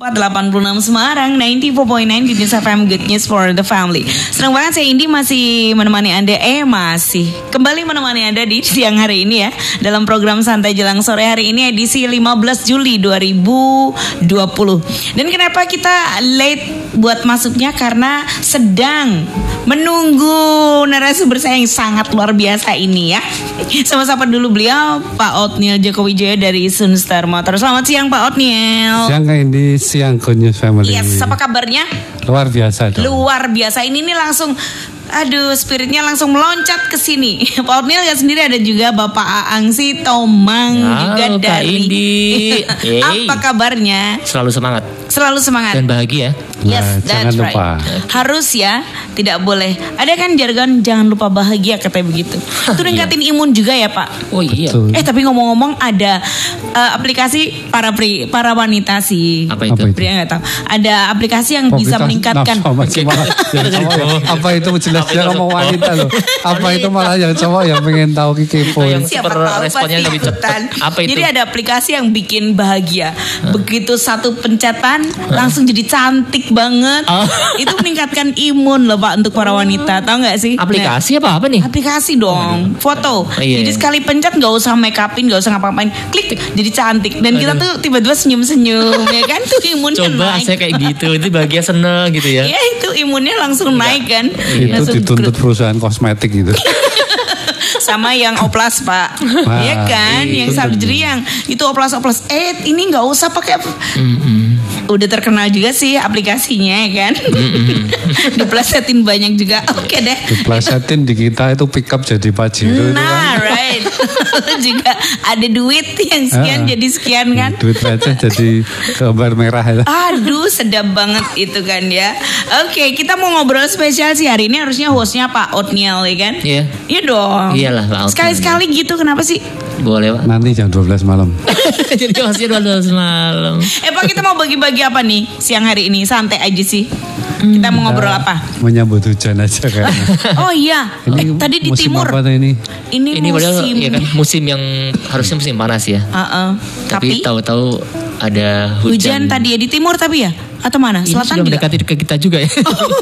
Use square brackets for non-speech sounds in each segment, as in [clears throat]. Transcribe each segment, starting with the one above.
486 Semarang 94.9 di News FM Good News for the Family. Senang banget saya Indi masih menemani Anda Eh masih Kembali menemani Anda di siang hari ini ya. Dalam program Santai Jelang Sore hari ini edisi 15 Juli 2020 Dan kenapa kita late buat masuknya? Karena sedang menunggu narasumber saya yang sangat luar biasa ini ya Sama-sama dulu beliau Pak Otniel Joko Wijaya dari Sunstar Motor Selamat siang Pak Otniel Siang ini siang Good News Family. Yes, apa kabarnya? Luar biasa dong. Luar biasa. Ini nih langsung Aduh, spiritnya langsung meloncat ke sini. [laughs] Pak Ornil ya sendiri ada juga Bapak Aang si Tomang Halo, juga Kak dari. Indi. [laughs] Apa kabarnya? Selalu semangat Selalu semangat. dan bahagia. Yes, Nah, that's jangan lupa. right. Harus ya, tidak boleh. Ada kan jargon jangan lupa bahagia katanya begitu. [laughs] Itu ningkatin imun juga ya Pak. Oh iya. Betul. Eh tapi ngomong-ngomong ada eh, aplikasi para pri, para wanita sih. Apa itu? Apa itu? Pria nggak tahu. Ada aplikasi yang bisa meningkatkan. nafsu. Apa itu jelas Dia itu? ngomong wanita loh. [laughs] Apa itu malah yang cowok yang pengen tahu kepo. Yang Siapa tahu responnya pasti lebih cepat. Apa itu? Jadi ada aplikasi yang bikin bahagia. Begitu satu pencetan langsung jadi cantik banget. Ah. [laughs] Itu meningkatkan imun loh Pak untuk para wanita. Tahu nggak sih? Aplikasi apa apa nih? Aplikasi dong, foto. iya. Jadi sekali pencet nggak usah make upin, nggak usah ngapa-ngapain, klik jadi cantik. Dan kita tuh tiba-tiba senyum-senyum, [laughs] ya kan? Tuh imunnya Coba naik. saya kayak gitu, itu bahagia seneng gitu ya. Ya itu imunnya langsung naik kan. Itu Langsung dituntut perusahaan kosmetik gitu. [laughs] sama yang oplas pak. Wah, ya kan? Iya. yang surgery yang itu oplas oplas eh ini nggak usah pakai udah terkenal juga sih aplikasinya ya kan [laughs] diplesetin banyak juga oke deh Diplesetin di kita itu pick up jadi pajero kan. nah right [laughs] juga ada duit yang sekian Ah. jadi sekian kan Duit receh jadi gambar merah ya. Aduh sedap banget itu kan ya Oke kita mau ngobrol spesial sih hari ini harusnya hostnya Pak Otniel ya kan Iya. Iya dong Iyalah, Pak. Sekali-sekali gitu kenapa sih Boleh pak. Nanti jam 12 malam. [laughs] Jadi masih dua malam. Eh Pak kita mau bagi-bagi apa nih siang hari ini santai aja sih. Kita mau ngobrol apa? Menyambut hujan aja kayaknya. [laughs] Oh iya, eh, tadi di musim timur. apa ini? Ini, Ini padahal musim. ya kan musim yang harusnya musim panas ya. Heeh. Tapi Tapi, tahu-tahu ada hujan. hujan. tadi ya di timur tapi ya atau mana? Ini Selatan sudah juga. mendekati ke kita juga ya.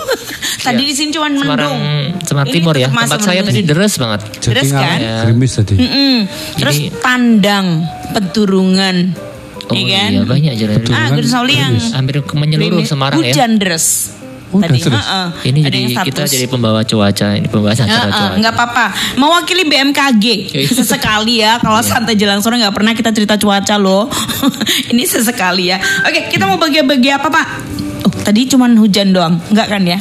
[laughs] tadi di sini cuma Semarang, mendung. Semarang Ini Timur ya. Tempat saya tadi deres banget. Jadi Terus nggak kan? gerimis tadi. Mm-mm. Terus Ini- pandang peturungan. Oh Iya kan? iya banyak jalan. Ah, Peturungan Gunung Sauli yang Hampir ke menyeluruh. Semarang ya. hujan deres. Oh, tadi, deres. heeh. Ini Ada jadi yang kita jadi pembawa cuaca, ini pembawa acara Heeh, cuaca. nggak apa-apa. Mewakili BMKG [laughs] sesekali ya. Kalau santai jelang sore nggak pernah kita cerita cuaca loh. [laughs] Ini sesekali ya. Oke, kita mau bagi-bagi apa pak? Oh, tadi cuman hujan doang, nggak kan ya?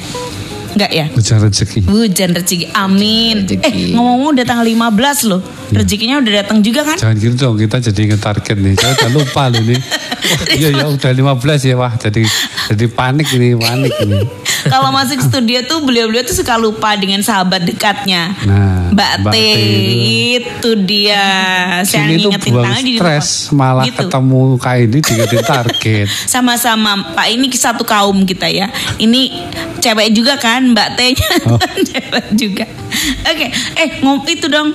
Nggak ya? Hujan rezeki. Hujan rezeki, amin. Rezeki. Eh ngomong-ngomong udah tanggal 15 loh. Rezekinya udah datang juga kan? Jangan gitu dong, kita jadi nge-target nih. Saya udah lupa loh nih. [laughs] Iya ya udah 15 ya wah jadi jadi panik ini panik ini. Kalau masuk studio tuh beliau-beliau tuh suka lupa dengan sahabat dekatnya. Nah, Mbak Mbak T itu dia. Saya ngingetin buang tangan di stres malah Gitu. ketemu kayak ini diingetin target. [laughs] Sama-sama Pak ini satu kaum kita ya. Ini cewek juga kan Mbak T-nya Oh. [laughs] cewek juga. Oke, eh ngom itu dong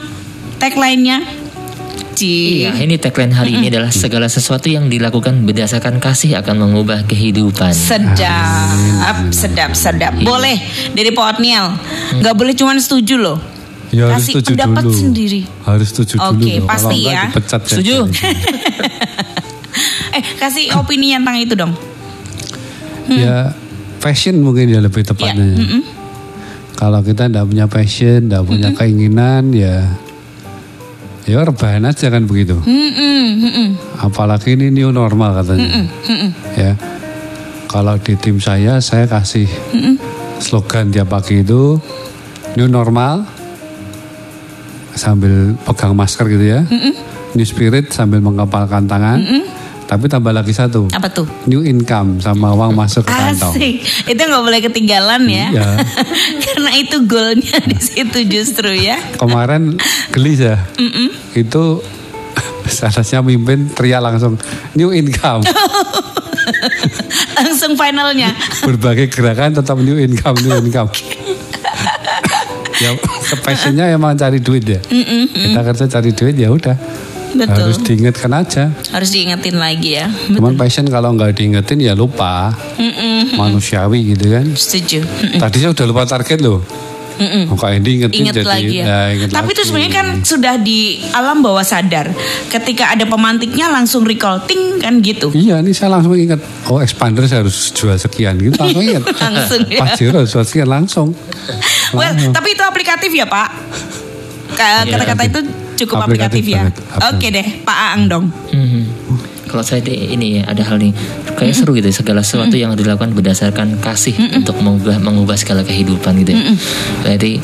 tagline-nya. Ci. Iya, ini tagline hari ini adalah segala sesuatu yang dilakukan berdasarkan kasih akan mengubah kehidupan. Sedap, sedap, sedap. Boleh dari Pak Otniel. Nggak boleh cuman setuju loh. Ya harus Kasih setuju pendapat dulu. sendiri. Harus setuju dulu. Oke, pasti Kalau ya. dipecat ya. Setuju? [laughs] Eh, kasih opini tentang itu dong. Ya passion mungkin ya lebih tepatnya. Ya, mm-mm. Kalau kita tidak punya passion, tidak punya keinginan, ya ya rebahan aja kan begitu. Mm-mm, mm-mm. Apalagi ini new normal katanya. Ya. Kalau di tim saya saya kasih slogan tiap pagi itu new normal sambil pegang masker gitu ya. New spirit sambil mengepalkan tangan. Tapi tambah lagi satu. Apa tuh? New income sama uang masuk ke kantong. Asik. Itu nggak boleh ketinggalan ya. Iya. [laughs] Karena itu goalnya di situ justru ya. Kemarin geli ya. Itu [laughs] salahnya mimpin teriak langsung new income. [laughs] Langsung finalnya. berbagai gerakan tetap new income new income ya passionnya emang cari duit ya kita kerja cari duit ya udah Betul. Harus diingatkan aja. Harus diingetin lagi ya. Cuman passion kalau nggak diingetin ya lupa. Mm-mm. Manusiawi gitu kan. Setuju. Mm-mm. Tadi saya udah lupa target loh. Oh, ingetin Ingat jadi lagi ya. inget Tapi itu lagi. sebenarnya kan sudah di alam bawah sadar. Ketika ada pemantiknya langsung recall ting kan gitu. Iya, ini saya langsung ingat. Oh, expander saya harus jual sekian gitu. Langsung [laughs] ingat. Langsung ya. Pajero jual sekian langsung. Well, Langsung. tapi itu aplikatif ya Pak. Iya. Kata-kata itu cukup aplikatif, Aplikatif ya. Oke deh, Pak Aang dong. Mhm. Kalau saya di, ini ya ada hal nih kayak seru gitu ya, segala sesuatu yang dilakukan berdasarkan kasih untuk mengubah mengubah segala kehidupan gitu ya. Jadi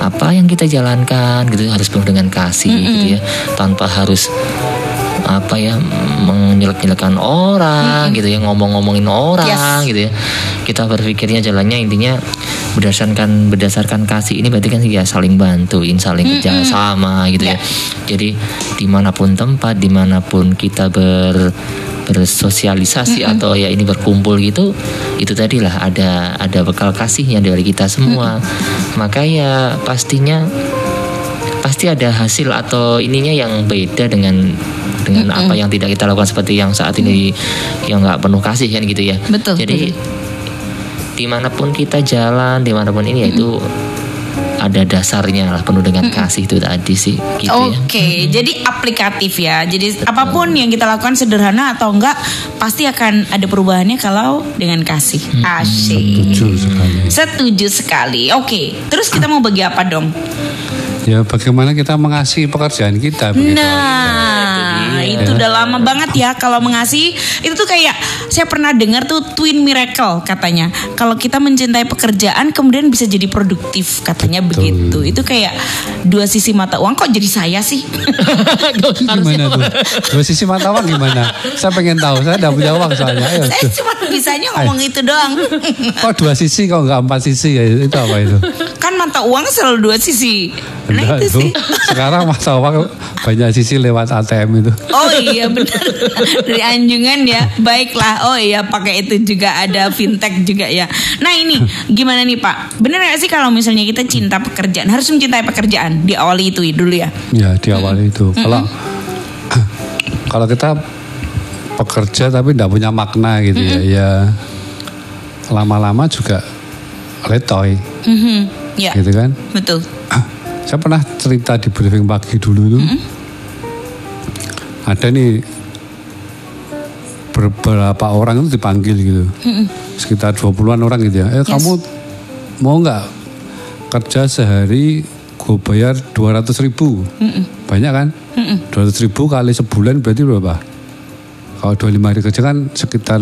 apa yang kita jalankan gitu harus penuh dengan kasih gitu ya tanpa harus apa ya menyelek-nyelekan orang gitu ya ngomong-ngomongin orang Yes. gitu ya. Kita berpikirnya jalannya intinya berdasarkan berdasarkan kasih. Ini berarti kan ya saling bantuin saling kerja sama gitu ya. Jadi di mana pun tempat di mana pun kita ber bersosialisasi atau ya ini berkumpul gitu itu tadilah ada ada bekal kasihnya dari kita semua. Maka ya pastinya pasti ada hasil atau ininya yang beda dengan dengan apa yang tidak kita lakukan seperti yang saat ini yang nggak penuh kasih kan gitu ya Betul, jadi di mana pun kita jalan di mana pun ini ya itu ada dasarnya lah penuh dengan kasih itu tadi sih gitu ya Oke, jadi aplikatif ya. Jadi apa pun yang kita lakukan sederhana atau enggak pasti akan ada perubahannya kalau dengan kasih. Asyik. Setuju sekali. Setuju sekali. Oke, terus kita mau bagi apa dong? Ya bagaimana kita mengasihi pekerjaan kita begitu. Nah, itu udah lama banget ya kalau mengasihi itu tuh kayak saya pernah dengar tuh twin miracle katanya. Kalau kita mencintai pekerjaan kemudian bisa jadi produktif katanya begitu. Itu kayak dua sisi mata uang kok jadi saya sih? [laughs] Gimana tuh? Dua sisi mata uang gimana? Saya pengen tahu. Saya udah punya uang soalnya. Ayo, saya cuma bisanya ngomong itu doang. Kok dua sisi kok nggak empat sisi ya? Itu apa itu? Mata uang selalu dua sisi. Nah Enggak, itu sih. [laughs] Sekarang mata uang banyak sisi lewat ATM itu. Oh iya benar dari anjungan ya. Baiklah. Oh iya pakai itu juga ada fintech juga ya. Nah ini gimana nih Pak? Bener gak sih kalau misalnya kita cinta pekerjaan harus mencintai pekerjaan di awal itu dulu ya? Ya di awal itu. Kalau [clears throat] kalau kita bekerja tapi tidak punya makna gitu ya, ya lama-lama juga letoy Mhm. Ya gitu kan. betul. [clears throat] Saya pernah cerita di briefing pagi dulu itu. Ada nih beberapa orang itu dipanggil gitu. Sekitar 20-an orang gitu ya. Eh kamu mau nggak kerja sehari gue bayar 200 ribu. Banyak kan? 200 ribu kali sebulan berarti berapa? Kalau 25 hari kerja kan sekitar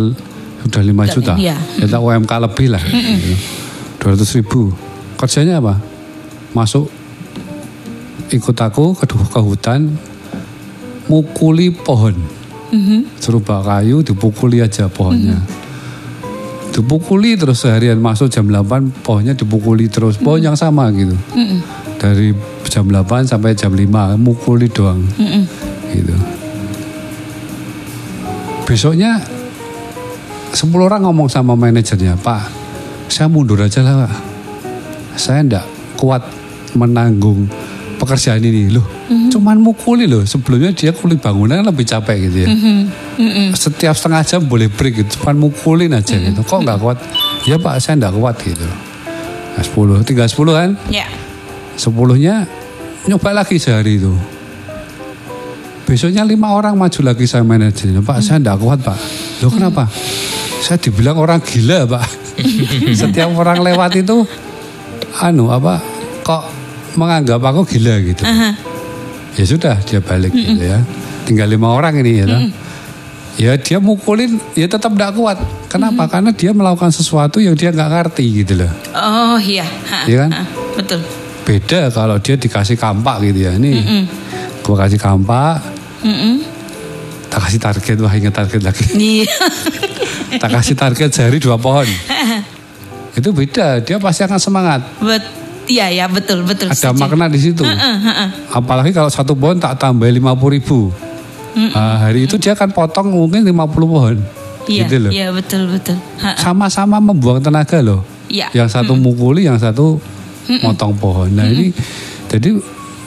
sudah 5 juta. iya. Kita UMK lebih lah. gitu. 200 ribu. Kerjanya apa? Masuk ikut aku ke, ke hutan mukuli pohon. Bawa kayu dipukuli aja pohonnya. Dipukuli terus seharian masuk jam 8 pohonnya dipukuli terus. Pohon yang sama gitu. Dari jam 8 sampai jam 5 mukuli doang. Gitu. Besoknya 10 orang ngomong sama manajernya, Pak, saya mundur aja lah, Pak. Saya enggak kuat menanggung pekerjaan ini loh. Cuman mukuli loh. Sebelumnya dia kuli bangunan kan lebih capek gitu ya. Setiap setengah jam boleh break gitu. Cuman mukulin aja gitu. Kok nggak kuat? Ya Pak, saya enggak kuat gitu. Nah, 10, tinggal 10 kan? Ya. Sepuluhnya nyoba lagi sehari itu. Besoknya lima orang maju lagi saya manajernya. Pak, saya enggak kuat pak. Loh kenapa? Saya dibilang orang gila pak. [laughs] Setiap orang lewat itu, anu apa, kok menganggap aku gila gitu. Ya sudah dia balik gitu ya. Tinggal lima orang ini ya. toh. Ya dia mukulin, ya tetap enggak kuat. Kenapa? Karena dia melakukan sesuatu yang dia nggak ngerti gitu loh. Oh iya. Ha, Iya kan? ha, Betul. beda kalau dia dikasih kampak gitu ya ini gua kasih kampak Mm-mm. tak kasih target wah ingat target lagi Iya. tak kasih target sehari dua pohon itu beda dia pasti akan semangat. Bet Iya ya betul betul. ada setuju. makna di situ. Heeh, heeh. apalagi kalau satu pohon tak tambah lima puluh ribu. Nah, hari itu dia akan potong mungkin 50 pohon. Iya, gitu loh. iya betul betul. Sama-sama membuang tenaga loh. Iya. yang satu mukuli yang satu motong pohon. Nah ini jadi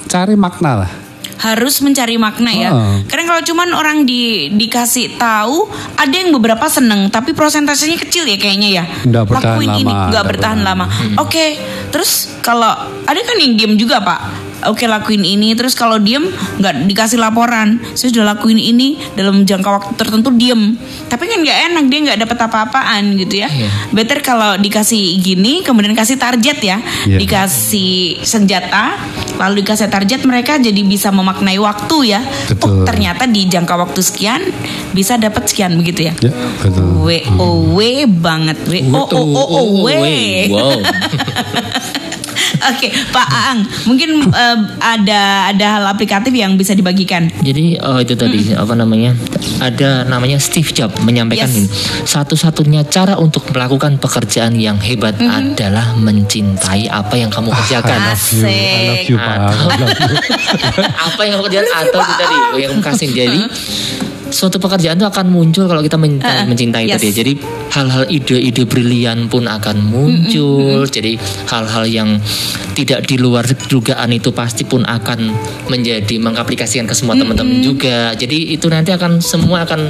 cari makna lah harus mencari makna ya. Ah. Karena kalau cuman orang di dikasih tahu, ada yang beberapa seneng, tapi prosentasenya kecil ya kayaknya ya. Nggak bertahan Lakuin ini lama, nggak nggak bertahan bertahan. lama. Oke, terus kalau ada kan yang diem juga pak. Oke lakuin ini, terus kalau diem nggak dikasih laporan, saya sudah lakuin ini dalam jangka waktu tertentu diem. Tapi kan nggak enak dia nggak dapat apa-apaan gitu ya. Iya. Better kalau dikasih gini, kemudian kasih target ya, Iya. dikasih senjata, lalu dikasih target mereka jadi bisa memaknai waktu ya. Oh Betul. ternyata di jangka waktu sekian bisa dapat sekian begitu ya. Ya, betul. W O W banget. W O O O O W. Wow. [laughs] Oke, Pak Aang, mungkin eh, ada ada hal aplikatif yang bisa dibagikan. Jadi oh itu tadi apa namanya? Ada namanya Steve Jobs menyampaikan Yes. ini. Satu-satunya cara untuk melakukan pekerjaan yang hebat adalah mencintai apa yang kamu kerjakan. I love you, I love you, Pak. I love you. apa yang kamu kerjakan atau itu tadi yang kamu kasih. Jadi suatu pekerjaan itu akan muncul kalau kita mencintai, Uh-uh. mencintai Yes. tadi. Jadi hal-hal ide-ide brilian pun akan muncul. Jadi hal-hal yang tidak di luar dugaan itu pasti pun akan menjadi mengaplikasikan ke semua teman-teman juga. Jadi itu nanti akan semua akan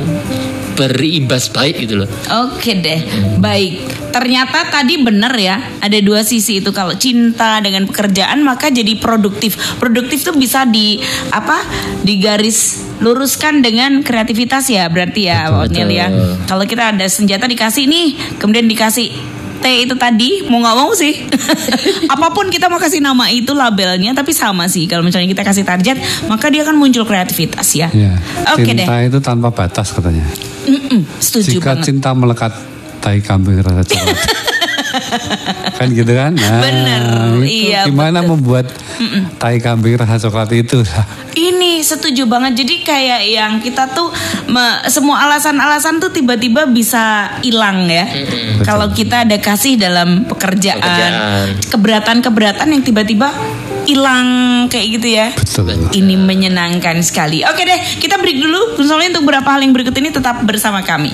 berimbas baik gitu loh. Oke deh, baik. Ternyata tadi bener ya, ada dua sisi itu kalau cinta dengan pekerjaan maka jadi produktif. Produktif tuh bisa di apa? Digaris luruskan dengan kreativitas ya, berarti ya, Pak Otniel ya. Kalau kita ada senjata dikasih nih, kemudian dikasih T itu tadi mau nggak mau sih [laughs] apa pun kita mau kasih nama itu labelnya tapi sama sih kalau misalnya kita kasih target maka dia akan muncul kreativitas ya Ya, oke deh cinta itu tanpa batas katanya. Mm-mm, setuju Jika banget cinta melekat tai kambing rasa coklat. [laughs] [laughs] kan gitu kan? Nah, Bener, itu iya, Gimana betul. membuat tai kambing rasa coklat itu? [laughs] Ini setuju banget. Jadi kayak yang kita tuh me- semua alasan-alasan tuh tiba-tiba bisa hilang ya. Kalau kita ada kasih dalam pekerjaan, Pekerjaan. keberatan-keberatan yang tiba-tiba hilang kayak gitu ya. Betul. Ini menyenangkan sekali. Oke deh, kita break dulu. Soalnya untuk beberapa hal yang berikut ini tetap bersama kami.